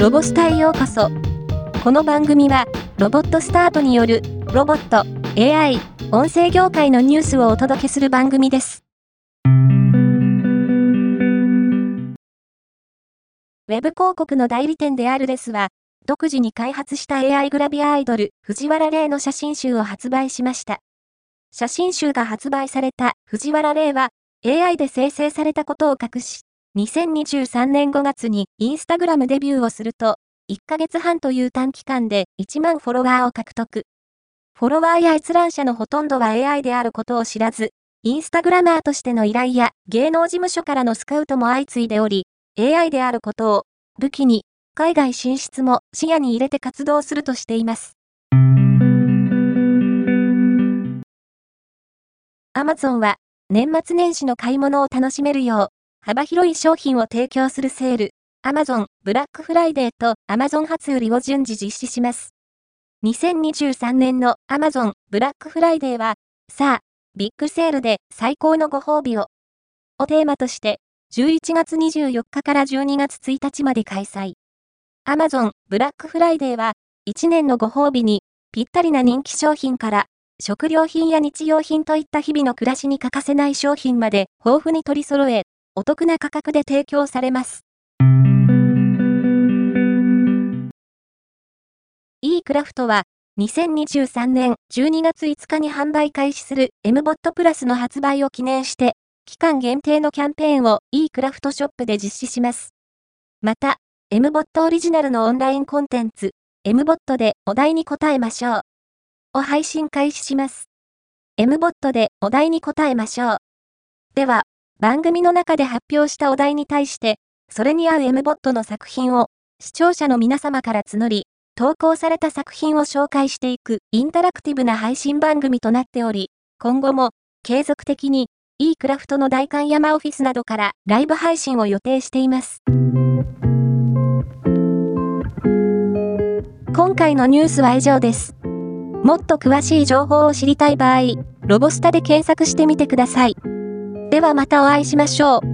ロボスタへようこそ。この番組は、ロボットスタートによる、ロボット、AI、音声業界のニュースをお届けする番組です。ウェブ広告の代理店であるレスは、独自に開発した AI グラビアアイドル、藤原玲の写真集を発売しました。写真集が発売された藤原玲は、AI で生成されたことを隠し、2023年5月にインスタグラムデビューをすると、1ヶ月半という短期間で1万フォロワーを獲得。フォロワーや閲覧者のほとんどは AI であることを知らず、インスタグラマーとしての依頼や芸能事務所からのスカウトも相次いでおり、AI であることを武器に海外進出も視野に入れて活動するとしています。アマゾンは年末年始の買い物を楽しめるよう幅広い商品を提供するセール、アマゾンブラックフライデーとアマゾン初売りを順次実施します。2023年のアマゾンブラックフライデーは、さあ、ビッグセールで最高のご褒美を、をテーマとして、11月24日から12月1日まで開催。アマゾンブラックフライデーは、1年のご褒美に、ぴったりな人気商品から、食料品や日用品といった日々の暮らしに欠かせない商品まで豊富に取り揃え、お得な価格で提供されます。e クラフトは、2023年12月5日に販売開始する MBOT プラスの発売を記念して、期間限定のキャンペーンを e クラフトショップで実施します。また、MBOT オリジナルのオンラインコンテンツ、MBOT でお題に答えましょう。を配信開始します。MBOT でお題に答えましょう。では、番組の中で発表したお題に対して、それに合う MBOT の作品を視聴者の皆様から募り、投稿された作品を紹介していくインタラクティブな配信番組となっており、今後も継続的に e クラフトの代官山オフィスなどからライブ配信を予定しています。今回のニュースは以上です。もっと詳しい情報を知りたい場合、ロボスタで検索してみてください。ではまたお会いしましょう。